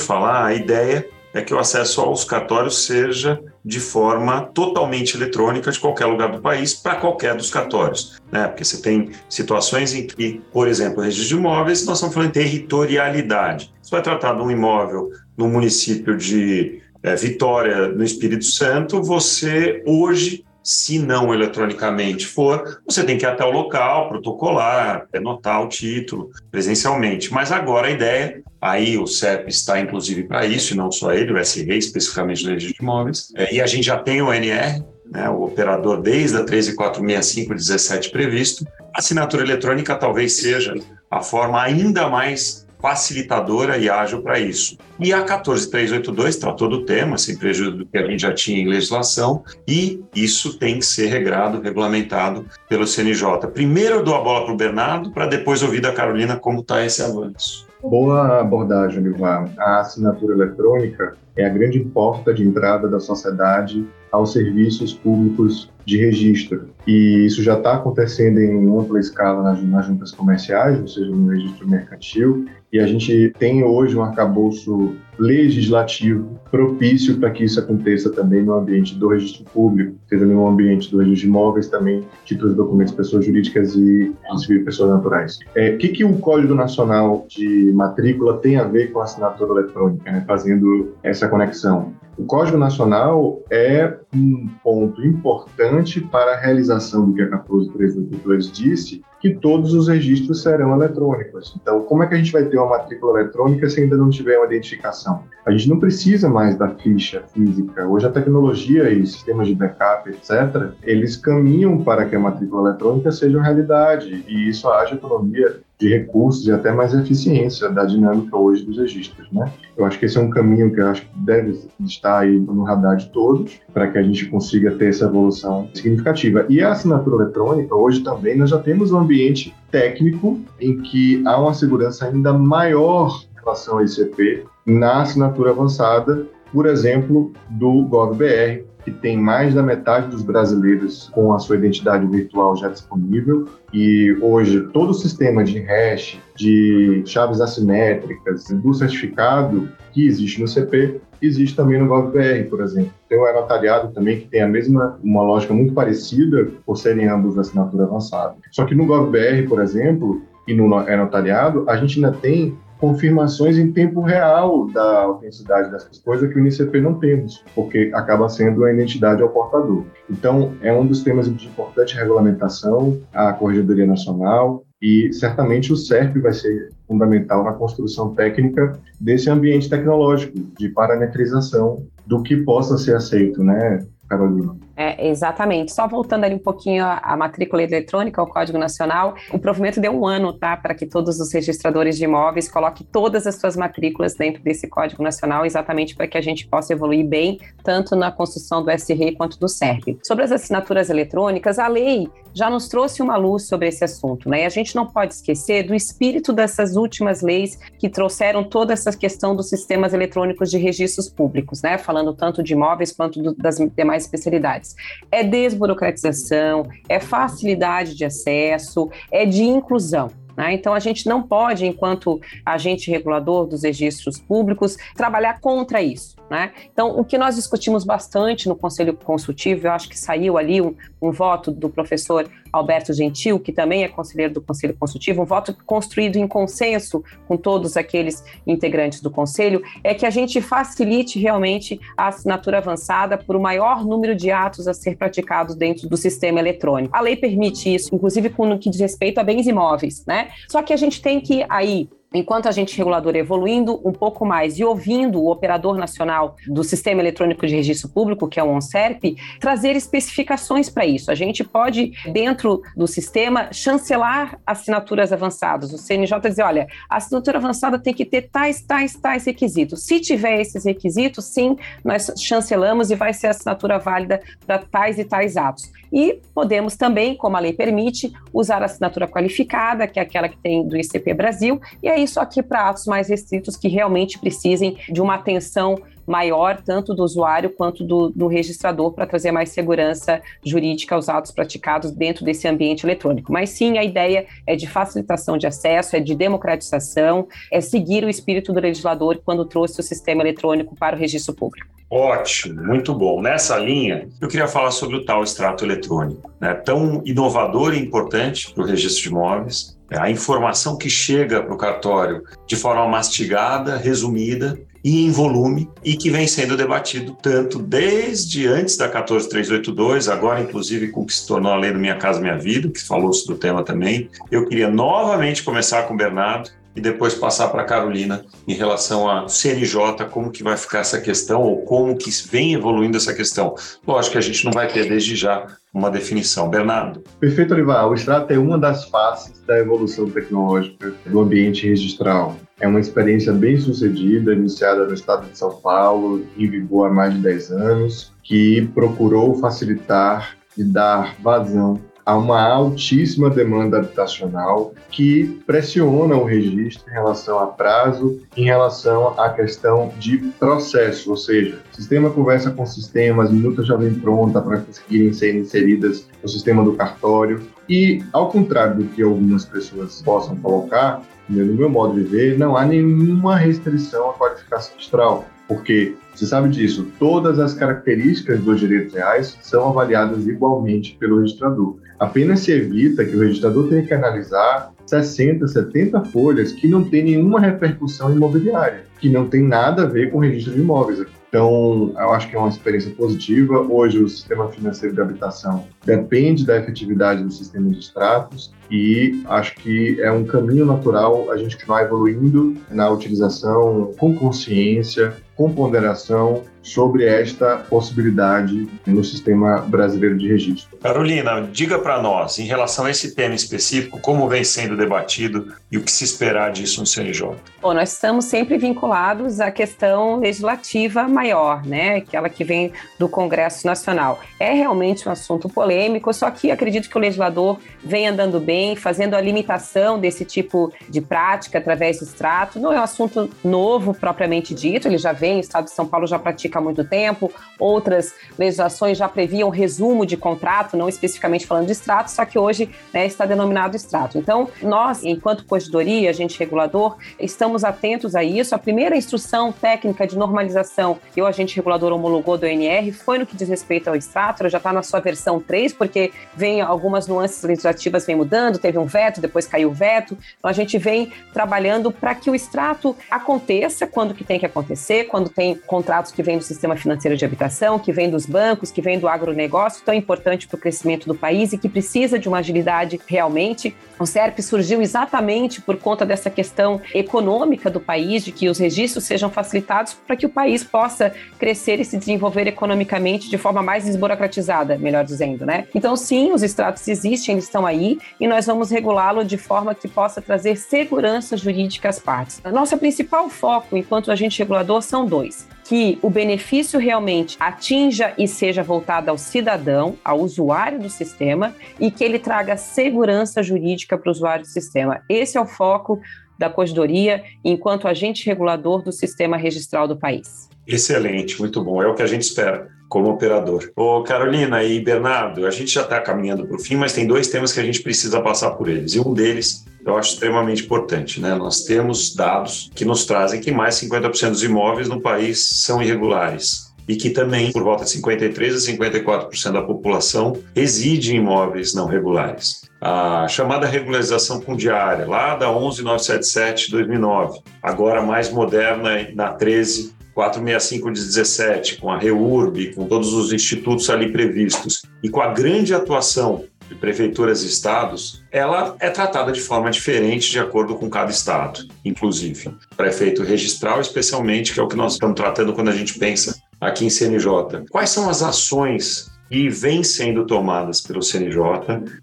falar, a ideia é que o acesso aos cartórios seja de forma totalmente eletrônica de qualquer lugar do país para qualquer dos cartórios. Né? Porque você tem situações em que, por exemplo, registro de imóveis, nós estamos falando de territorialidade. Você vai tratar de um imóvel no município de é, Vitória, no Espírito Santo, você hoje Se não eletronicamente for, você tem que ir até o local, protocolar, anotar o título presencialmente. Mas agora a ideia, aí o CEP está inclusive para isso, e não só ele, o SRE, especificamente do registro de imóveis, é, e a gente já tem o NR, né, o operador desde a 13465 17 previsto, a assinatura eletrônica talvez seja a forma ainda mais facilitadora e ágil para isso. E a 14382 tratou do tema, sem prejuízo do que a gente já tinha em legislação, e isso tem que ser regrado, regulamentado pelo CNJ. Primeiro eu dou a bola para o Bernardo, para depois ouvir da Carolina como está esse avanço. Boa abordagem, Ivan. A assinatura eletrônica é a grande porta de entrada da sociedade aos serviços públicos de registro. E isso já está acontecendo em ampla escala nas, nas juntas comerciais, ou seja, no registro mercantil, e a gente tem hoje um arcabouço legislativo propício para que isso aconteça também no ambiente do registro público, seja no ambiente do registro de imóveis, também títulos documentos pessoas jurídicas e civil pessoas naturais. É, o que, que o Código Nacional de Matrícula tem a ver com a assinatura eletrônica, né, fazendo essa conexão? O Código Nacional é um ponto importante para a realização do que a 14382 disse, que todos os registros serão eletrônicos. Então, como é que a gente vai ter uma matrícula eletrônica se ainda não tiver uma identificação? A gente não precisa mais da ficha física. Hoje a tecnologia e sistemas de backup, etc., eles caminham para que a matrícula eletrônica seja uma realidade e isso haja economia de recursos e até mais eficiência da dinâmica hoje dos registros, né? Eu acho que esse é um caminho que eu acho que deve estar aí no radar de todos para que a gente consiga ter essa evolução significativa. E a assinatura eletrônica, hoje também nós já temos um ambiente técnico em que há uma segurança ainda maior em relação ao ICP na assinatura avançada, por exemplo, do GovBR, que tem mais da metade dos brasileiros com a sua identidade virtual já disponível. E hoje todo o sistema de hash, de chaves assimétricas, do certificado que existe no CP, existe também no GovBR, por exemplo. Tem o e-notariado também, que tem a mesma, uma lógica muito parecida, por serem ambos assinatura avançada. Só que no GovBR, por exemplo, e no e-notariado, a gente ainda tem confirmações em tempo real da autenticidade dessas coisas que o INCP não temos, porque acaba sendo a identidade ao portador. Então, é um dos temas de importante regulamentação, a Corregedoria Nacional, e certamente o SERP vai ser fundamental na construção técnica desse ambiente tecnológico de parametrização do que possa ser aceito, né, Carolina? É, exatamente. Só voltando ali um pouquinho à matrícula eletrônica, ao Código Nacional, o provimento deu um ano, tá? Para que todos os registradores de imóveis coloquem todas as suas matrículas dentro desse Código Nacional, exatamente para que a gente possa evoluir bem, tanto na construção do SRE quanto do SERP. Sobre as assinaturas eletrônicas, a lei já nos trouxe uma luz sobre esse assunto, né? E a gente não pode esquecer do espírito dessas últimas leis que trouxeram toda essa questão dos sistemas eletrônicos de registros públicos, né? Falando tanto de imóveis quanto do, das demais especialidades. É desburocratização, é facilidade de acesso, é de inclusão. Né? Então, a gente não pode, enquanto agente regulador dos registros públicos, trabalhar contra isso. Né? Então, o que nós discutimos bastante no Conselho Consultivo, eu acho que saiu ali um, um, voto do professor Alberto Gentil, que também é conselheiro do Conselho Consultivo, um voto construído em consenso com todos aqueles integrantes do Conselho, é que a gente facilite realmente a assinatura avançada por o maior número de atos a ser praticados dentro do sistema eletrônico. A lei permite isso, inclusive com o que diz respeito a bens imóveis, né? Só que a gente tem que aí enquanto agente regulador evoluindo um pouco mais e ouvindo o operador nacional do Sistema Eletrônico de Registro Público, que é o ONSERP, trazer especificações para isso. A gente pode, dentro do sistema, chancelar assinaturas avançadas. O CNJ dizer, olha, a assinatura avançada tem que ter tais, tais, tais requisitos. Se tiver esses requisitos, sim, nós chancelamos e vai ser assinatura válida para tais e tais atos. E podemos também, como a lei permite, usar a assinatura qualificada, que é aquela que tem do ICP Brasil, e aí só que para atos mais restritos que realmente precisem de uma atenção maior, tanto do usuário quanto do, do registrador, para trazer mais segurança jurídica aos atos praticados dentro desse ambiente eletrônico. Mas sim, a ideia é de facilitação de acesso, é de democratização, é seguir o espírito do legislador quando trouxe o sistema eletrônico para o registro público. Ótimo, muito bom. Nessa linha, eu queria falar sobre o tal extrato eletrônico, né? tão inovador e importante para o registro de imóveis, a informação que chega para o cartório de forma mastigada, resumida e em volume e que vem sendo debatido tanto desde antes da 14382, agora inclusive com o que se tornou a lei do Minha Casa Minha Vida, que falou-se do tema também. Eu queria novamente começar com o Bernardo e depois passar para a Carolina em relação a CNJ, como que vai ficar essa questão ou como que vem evoluindo essa questão. Lógico que a gente não vai ter desde já uma definição. Bernardo. Perfeito, Olivar. O extrato é uma das faces da evolução tecnológica do ambiente registral. É uma experiência bem sucedida, iniciada no estado de São Paulo, em vigor há mais de 10 anos, que procurou facilitar e dar vazão há uma altíssima demanda habitacional que pressiona o registro em relação a prazo, em relação à questão de processo, ou seja, o sistema conversa com sistema, as minutas já vêm pronta para conseguirem ser inseridas no sistema do cartório. E, ao contrário do que algumas pessoas possam colocar, no meu modo de ver, não há nenhuma restrição à qualificação registral porque você sabe disso, todas as características dos direitos reais são avaliadas igualmente pelo registrador. Apenas se evita que o registrador tenha que analisar 60, 70 folhas que não tem nenhuma repercussão imobiliária, que não tem nada a ver com o registro de imóveis. Então, eu acho que é uma experiência positiva. Hoje, o sistema financeiro de habitação depende da efetividade do sistema de extratos e acho que é um caminho natural a gente continuar evoluindo na utilização com consciência, com ponderação sobre esta possibilidade no sistema brasileiro de registro. Carolina, diga para nós, em relação a esse tema específico, como vem sendo debatido e o que se esperar disso no CNJ? Bom, nós estamos sempre vinculados à questão legislativa maior, né? Aquela que vem do Congresso Nacional. É realmente um assunto polêmico, só que acredito que o legislador vem andando bem, fazendo a limitação desse tipo de prática através do extrato. Não é um assunto novo propriamente dito, ele já vem, o Estado de São Paulo já pratica há muito tempo, outras legislações já previam resumo de contrato, não especificamente falando de extrato, só que hoje né, está denominado extrato. Então, nós, enquanto corredoria, agente regulador, estamos atentos a isso. A primeira instrução técnica de normalização que o agente regulador homologou do ONR foi no que diz respeito ao extrato, já está na sua versão 3, porque vem algumas nuances legislativas vem mudando, teve um veto, depois caiu o veto. Então, a gente vem trabalhando para que o extrato aconteça quando que tem que acontecer, quando tem contratos que vêm do sistema financeiro de habitação, que vem dos bancos, que vem do agronegócio, tão importante para o crescimento do país e que precisa de uma agilidade realmente. O SERP surgiu exatamente por conta dessa questão econômica do país, de que os registros sejam facilitados para que o país possa crescer e se desenvolver economicamente de forma mais desburocratizada, melhor dizendo, né? Então, sim, os extratos existem, eles estão aí e nós vamos regulá-lo de forma que possa trazer segurança jurídica às partes. Nosso principal foco enquanto agente regulador são dois que o benefício realmente atinja e seja voltado ao cidadão, ao usuário do sistema, e que ele traga segurança jurídica para o usuário do sistema. Esse é o foco da Corredoria enquanto agente regulador do sistema registral do país. Excelente, muito bom. É o que a gente espera como operador. Ô, Carolina e Bernardo, a gente já está caminhando para o fim, mas tem dois temas que a gente precisa passar por eles. E um deles eu acho extremamente importante. Né? Nós temos dados que nos trazem que mais 50% dos imóveis no país são irregulares e que também, por volta de 53% a 54% da população reside em imóveis não regulares. A chamada regularização fundiária, lá da 11977 de 2009, agora mais moderna na 13 465 de 17, com a REURB, com todos os institutos ali previstos, e com a grande atuação de prefeituras e estados, ela é tratada de forma diferente de acordo com cada estado, inclusive. Prefeito registral, especialmente, que é o que nós estamos tratando quando a gente pensa aqui em CNJ. Quais são as ações e vêm sendo tomadas pelo CNJ,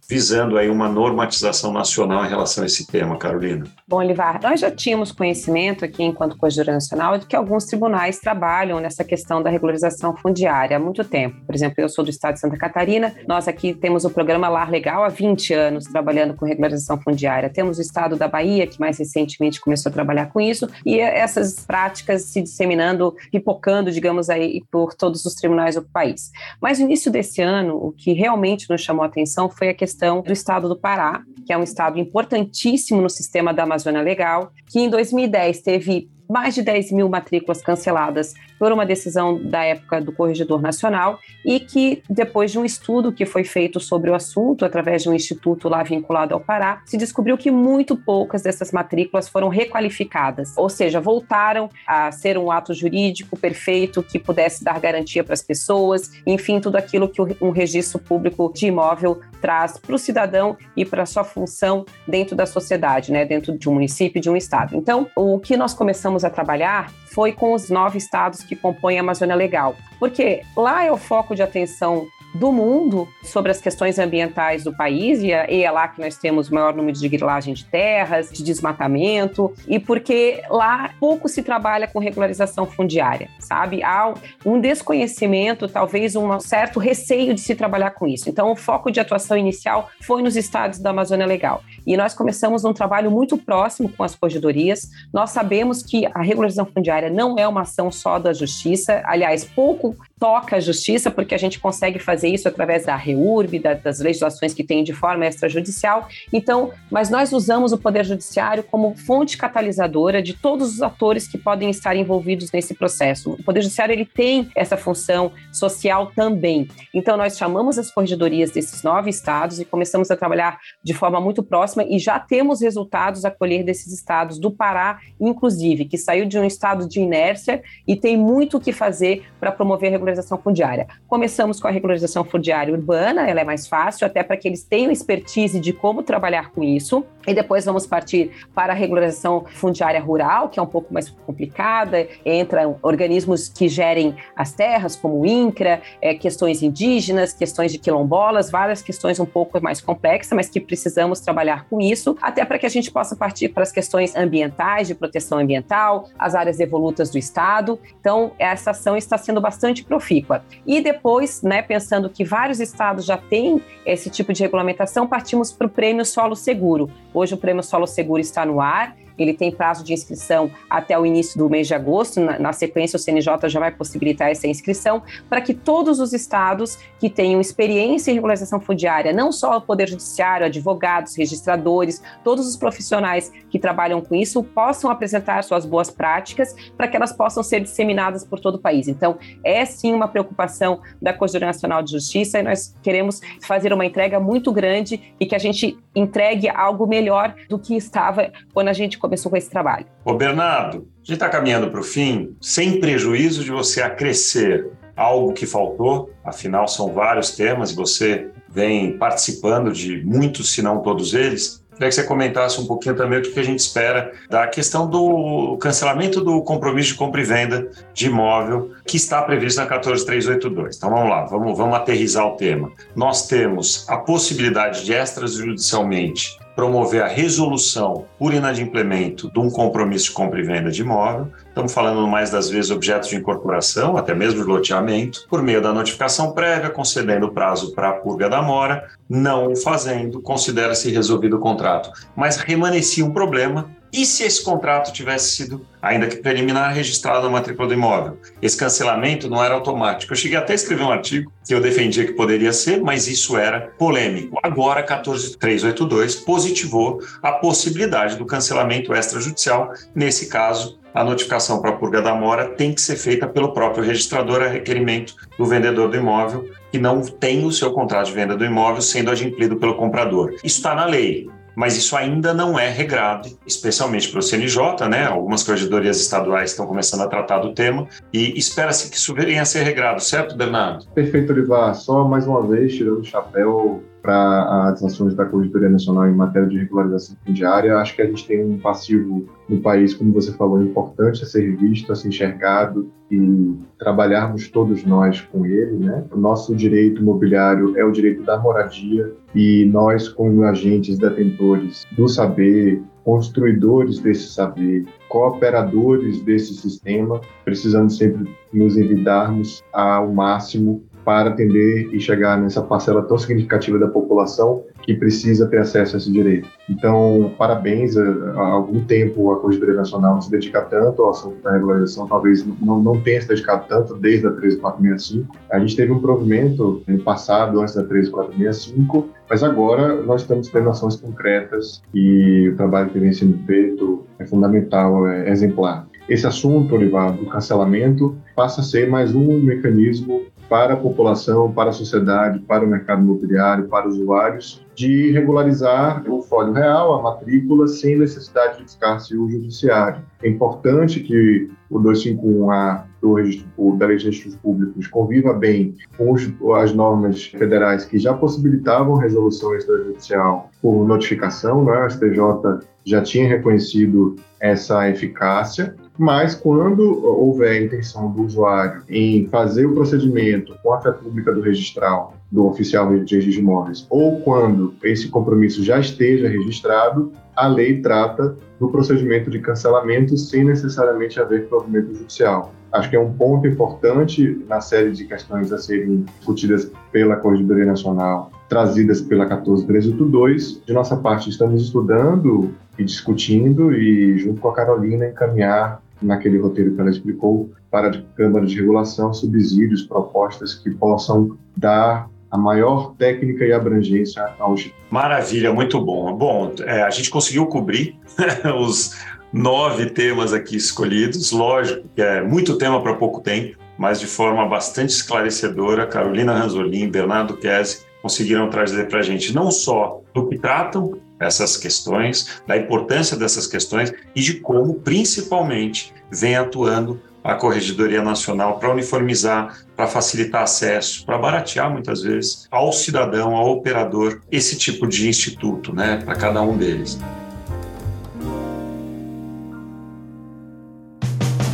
visando aí uma normatização nacional em relação a esse tema, Carolina? Bom, Olivar, nós já tínhamos conhecimento aqui, enquanto Corregedoria Nacional, de que alguns tribunais trabalham nessa questão da regularização fundiária há muito tempo. Por exemplo, eu sou do estado de Santa Catarina, nós aqui temos o programa Lar Legal há 20 anos trabalhando com regularização fundiária. Temos o estado da Bahia, que mais recentemente começou a trabalhar com isso, e essas práticas se disseminando, pipocando, digamos aí, por todos os tribunais do país. Mas no início desse ano, o que realmente nos chamou a atenção foi a questão do estado do Pará, que é um estado importantíssimo no sistema da Amazônia Legal, que em 2010 teve mais de 10 mil matrículas canceladas por uma decisão da época do Corregedor Nacional e que, depois de um estudo que foi feito sobre o assunto, através de um instituto lá vinculado ao Pará, se descobriu que muito poucas dessas matrículas foram requalificadas, ou seja, voltaram a ser um ato jurídico perfeito que pudesse dar garantia para as pessoas, enfim, tudo aquilo que um registro público de imóvel traz para o cidadão e para a sua função dentro da sociedade, né, dentro de um município, de um estado. Então, o que nós começamos a trabalhar foi com os nove estados que compõem a Amazônia Legal, porque lá é o foco de atenção do mundo sobre as questões ambientais do país, e é, é lá que nós temos o maior número de grilagem de terras, de desmatamento, e porque lá pouco se trabalha com regularização fundiária, sabe? Há um desconhecimento, talvez um certo receio de se trabalhar com isso. Então, o foco de atuação inicial foi nos estados da Amazônia Legal. E nós começamos um trabalho muito próximo com as corredorias. Nós sabemos que a regularização fundiária não é uma ação só da justiça, aliás, pouco toca a justiça, porque a gente consegue fazer isso através da REURB, da, das legislações que tem de forma extrajudicial. Então, mas nós usamos o Poder Judiciário como fonte catalisadora de todos os atores que podem estar envolvidos nesse processo. O Poder Judiciário ele tem essa função social também. Então, nós chamamos as corregedorias desses nove estados e começamos a trabalhar de forma muito próxima e já temos resultados a colher desses estados, do Pará, inclusive, que saiu de um estado de inércia e tem muito o que fazer para promover a regularização fundiária. Começamos com a regularização fundiária urbana, ela é mais fácil, até para que eles tenham expertise de como trabalhar com isso. E depois vamos partir para a regularização fundiária rural, que é um pouco mais complicada, entram organismos que gerem as terras, como o INCRA, é, questões indígenas, questões de quilombolas, várias questões um pouco mais complexas, mas que precisamos trabalhar com isso, até para que a gente possa partir para as questões ambientais, de proteção ambiental, as áreas evolutas do Estado. Então, essa ação está sendo bastante profícua. E depois, né, pensando que vários estados já têm esse tipo de regulamentação, partimos para o Prêmio Solo Seguro. Hoje o Prêmio Solo Seguro está no ar ele tem prazo de inscrição até o início do mês de agosto. Na, na sequência, o CNJ já vai possibilitar essa inscrição para que todos os estados que tenham experiência em regularização fundiária, não só o Poder Judiciário, advogados, registradores, todos os profissionais que trabalham com isso, possam apresentar suas boas práticas para que elas possam ser disseminadas por todo o país. Então, é sim uma preocupação da Corregedoria Nacional de Justiça e nós queremos fazer uma entrega muito grande e que a gente entregue algo melhor do que estava quando a gente começou com esse trabalho. Ô Bernardo, a gente está caminhando para o fim, sem prejuízo de você acrescer algo que faltou, afinal são vários temas e você vem participando de muitos, se não todos eles. Queria que você comentasse um pouquinho também o que a gente espera da questão do cancelamento do compromisso de compra e venda de imóvel que está previsto na 14382. Então vamos lá, vamos, vamos aterrizar o tema. Nós temos a possibilidade de extrajudicialmente promover a resolução por inadimplemento de um compromisso de compra e venda de imóvel. Estamos falando mais das vezes objetos de incorporação, até mesmo de loteamento, por meio da notificação prévia, concedendo prazo para a purga da mora, não o fazendo, considera-se resolvido o contrato. Mas remanescia um problema e se esse contrato tivesse sido, ainda que preliminar, registrado na matrícula do imóvel? Esse cancelamento não era automático. Eu cheguei até a escrever um artigo que eu defendia que poderia ser, mas isso era polêmico. Agora, 14382 positivou a possibilidade do cancelamento extrajudicial. Nesse caso, a notificação para a purga da mora tem que ser feita pelo próprio registrador a requerimento do vendedor do imóvel que não tem o seu contrato de venda do imóvel sendo adimplido pelo comprador. Isso está na lei mas isso ainda não é regrado, especialmente para o CNJ, né? Algumas corregedorias estaduais estão começando a tratar do tema e espera-se que isso venha a ser regrado, certo, Bernardo? Perfeito, Olivar. Só mais uma vez, tirando o chapéu para as ações da Corregedoria Nacional em matéria de regularização fundiária. Acho que a gente tem um passivo no país, como você falou, importante a ser visto, a ser enxergado e trabalharmos todos nós com ele. Né? O nosso direito imobiliário é o direito da moradia e nós, como agentes detentores do saber, construidores desse saber, cooperadores desse sistema, precisamos sempre nos envidarmos ao máximo para atender e chegar nessa parcela tão significativa da população que precisa ter acesso a esse direito. Então, parabéns. Há algum tempo a Corregedoria Nacional não se dedica tanto ao assunto da regularização, talvez não, não tenha se dedicado tanto desde a 13465. A gente teve um provimento no passado, antes da 13465, mas agora nós estamos tendo ações concretas e o trabalho que vem sendo feito é fundamental, é exemplar. esse assunto, Olivar, do cancelamento, passa a ser mais um mecanismo para a população, para a sociedade, para o mercado imobiliário, para os usuários, de regularizar o folho real, a matrícula, sem necessidade de buscar-se o judiciário. É importante que o 251A do registro, de Registros Públicos conviva bem com as normas federais que já possibilitavam resolução extrajudicial por notificação, né? a STJ já tinha reconhecido essa eficácia, mas quando houver a intenção do usuário em fazer o procedimento com a fé pública do registral, do oficial de registro de imóveis, ou quando esse compromisso já esteja registrado, a lei trata do procedimento de cancelamento sem necessariamente haver provimento judicial. Acho que é um ponto importante na série de questões a serem discutidas pela Corregedoria Nacional, trazidas pela 14382. De nossa parte, estamos estudando e discutindo e, junto com a Carolina, encaminhar naquele roteiro que ela explicou para a Câmara de Regulação subsídios, propostas que possam dar a maior técnica e abrangência ao Maravilha, muito bom. Bom, é, a gente conseguiu cobrir os nove temas aqui escolhidos. Lógico que é muito tema para pouco tempo, mas de forma bastante esclarecedora. Carolina Ranzolin, Bernardo Kese conseguiram trazer para a gente não só do que tratam essas questões, da importância dessas questões e de como, principalmente, vem atuando a Corregedoria Nacional para uniformizar, para facilitar acesso, para baratear muitas vezes ao cidadão, ao operador, esse tipo de instituto, né, para cada um deles.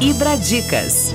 Ibra Dicas.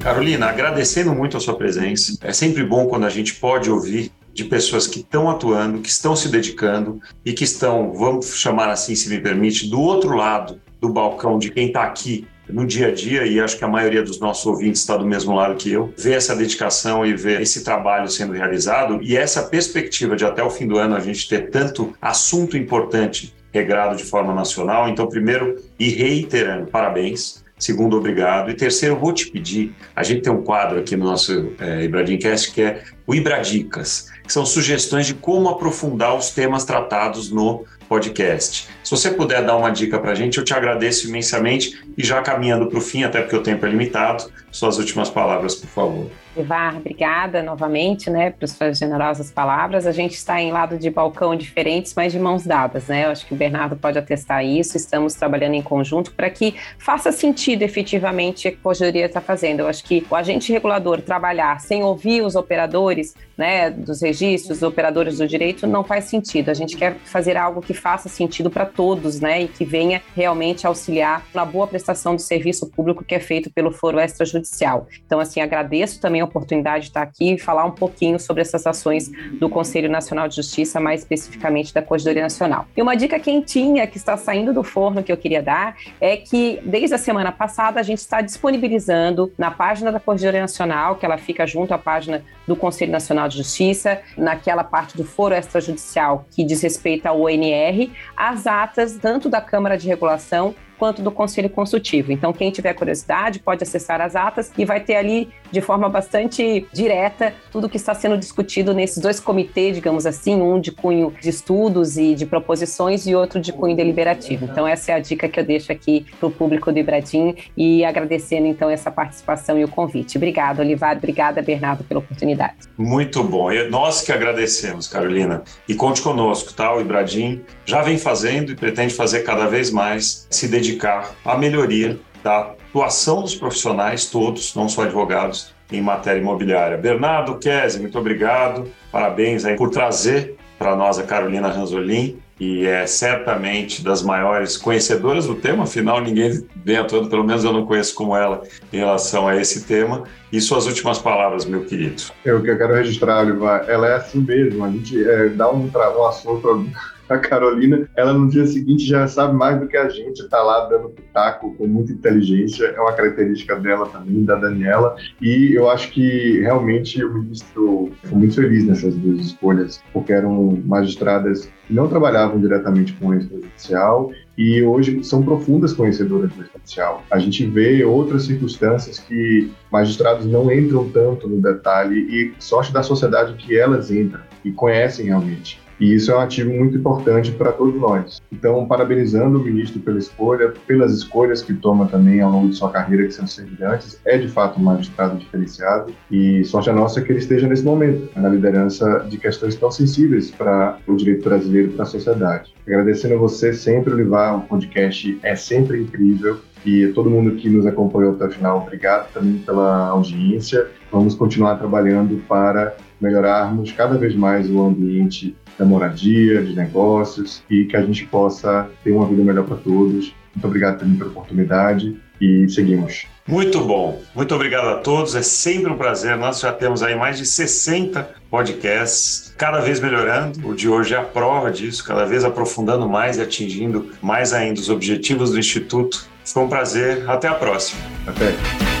Carolina, agradecendo muito a sua presença. É sempre bom quando a gente pode ouvir de pessoas que estão atuando, que estão se dedicando e que estão, vamos chamar assim, se me permite, do outro lado do balcão de quem está aqui no dia a dia, e acho que a maioria dos nossos ouvintes está do mesmo lado que eu, ver essa dedicação e ver esse trabalho sendo realizado e essa perspectiva de até o fim do ano a gente ter tanto assunto importante regrado de forma nacional. Então, primeiro, e reiterando, parabéns Segundo, obrigado. E terceiro, vou te pedir, a gente tem um quadro aqui no nosso é, Ibradimcast que é o Ibradicas, que são sugestões de como aprofundar os temas tratados no podcast. Se você puder dar uma dica para a gente, eu te agradeço imensamente. E já caminhando para o fim, até porque o tempo é limitado, suas últimas palavras, por favor. Ivar, obrigada novamente, né, por suas generosas palavras. A gente está em lado de balcão diferentes, mas de mãos dadas, né? Eu acho que o Bernardo pode atestar isso. Estamos trabalhando em conjunto para que faça sentido efetivamente o que a Corredoria está fazendo. Eu acho que o agente regulador trabalhar sem ouvir os operadores, né, dos registros, os operadores do direito, não faz sentido. A gente quer fazer algo que faça sentido para todos, né, e que venha realmente auxiliar na boa prestação do serviço público que é feito pelo foro extrajudicial. Então, assim, agradeço também a oportunidade de estar aqui e falar um pouquinho sobre essas ações do Conselho Nacional de Justiça, mais especificamente da Corredoria Nacional. E uma dica quentinha que está saindo do forno que eu queria dar é que desde a semana passada a gente está disponibilizando na página da Corredoria Nacional, que ela fica junto à página do Conselho Nacional de Justiça, naquela parte do foro extrajudicial que diz respeito ao ONR, as atas tanto da Câmara de Regulação quanto do Conselho Consultivo. Então, quem tiver curiosidade pode acessar as atas e vai ter ali, de forma bastante direta, tudo que está sendo discutido nesses dois comitês, digamos assim, um de cunho de estudos e de proposições e outro de cunho deliberativo. Então, essa é a dica que eu deixo aqui para o público do Ibradim e agradecendo, então, essa participação e o convite. Obrigada, Olivar. Obrigada, Bernardo, pela oportunidade. Muito bom. E nós que agradecemos, Carolina. E conte conosco, tá? O Ibradim já vem fazendo e pretende fazer cada vez mais, se dedicar dedicar à melhoria da atuação dos profissionais todos, não só advogados, em matéria imobiliária. Bernardo Kese, muito obrigado. Parabéns aí por trazer para nós a Carolina Ranzolin, e é certamente das maiores conhecedoras do tema, afinal ninguém vem atuando, pelo menos eu não conheço como ela em relação a esse tema. E suas últimas palavras, meu querido. Eu que eu quero registrar, Oliva, ela é assim mesmo, a gente é, dá um, um assunto a Carolina, ela no dia seguinte já sabe mais do que a gente, está lá dando pitaco com muita inteligência, é uma característica dela também, da Daniela, e eu acho que realmente o ministro foi muito feliz nessas duas escolhas, porque eram magistradas que não trabalhavam diretamente com o extrajudicial e hoje são profundas conhecedoras do extrajudicial. A gente vê outras circunstâncias que magistrados não entram tanto no detalhe e sorte da sociedade que elas entram e conhecem realmente. E isso é um ativo muito importante para todos nós. Então, parabenizando o ministro pela escolha, pelas escolhas que toma também ao longo de sua carreira, que são semelhantes, é de fato um magistrado diferenciado e sorte a nossa que ele esteja nesse momento, na liderança de questões tão sensíveis para o direito brasileiro, para a sociedade. Agradecendo a você sempre, Olivar, o podcast é sempre incrível e todo mundo que nos acompanhou até o final, obrigado também pela audiência. Vamos continuar trabalhando para melhorarmos cada vez mais o ambiente da moradia, de negócios e que a gente possa ter uma vida melhor para todos. Muito obrigado também pela oportunidade e seguimos. Muito bom. Muito obrigado a todos. É sempre um prazer. Nós já temos aí mais de 60 podcasts, cada vez melhorando. O de hoje é a prova disso, cada vez aprofundando mais e atingindo mais ainda os objetivos do Instituto. Foi um prazer. Até a próxima. Até.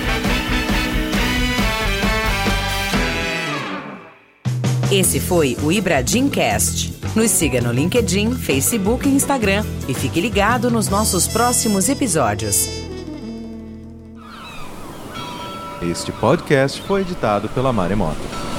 Esse foi o Ibradim Cast. Nos siga no LinkedIn, Facebook e Instagram e fique ligado nos nossos próximos episódios. Este podcast foi editado pela Maremoto.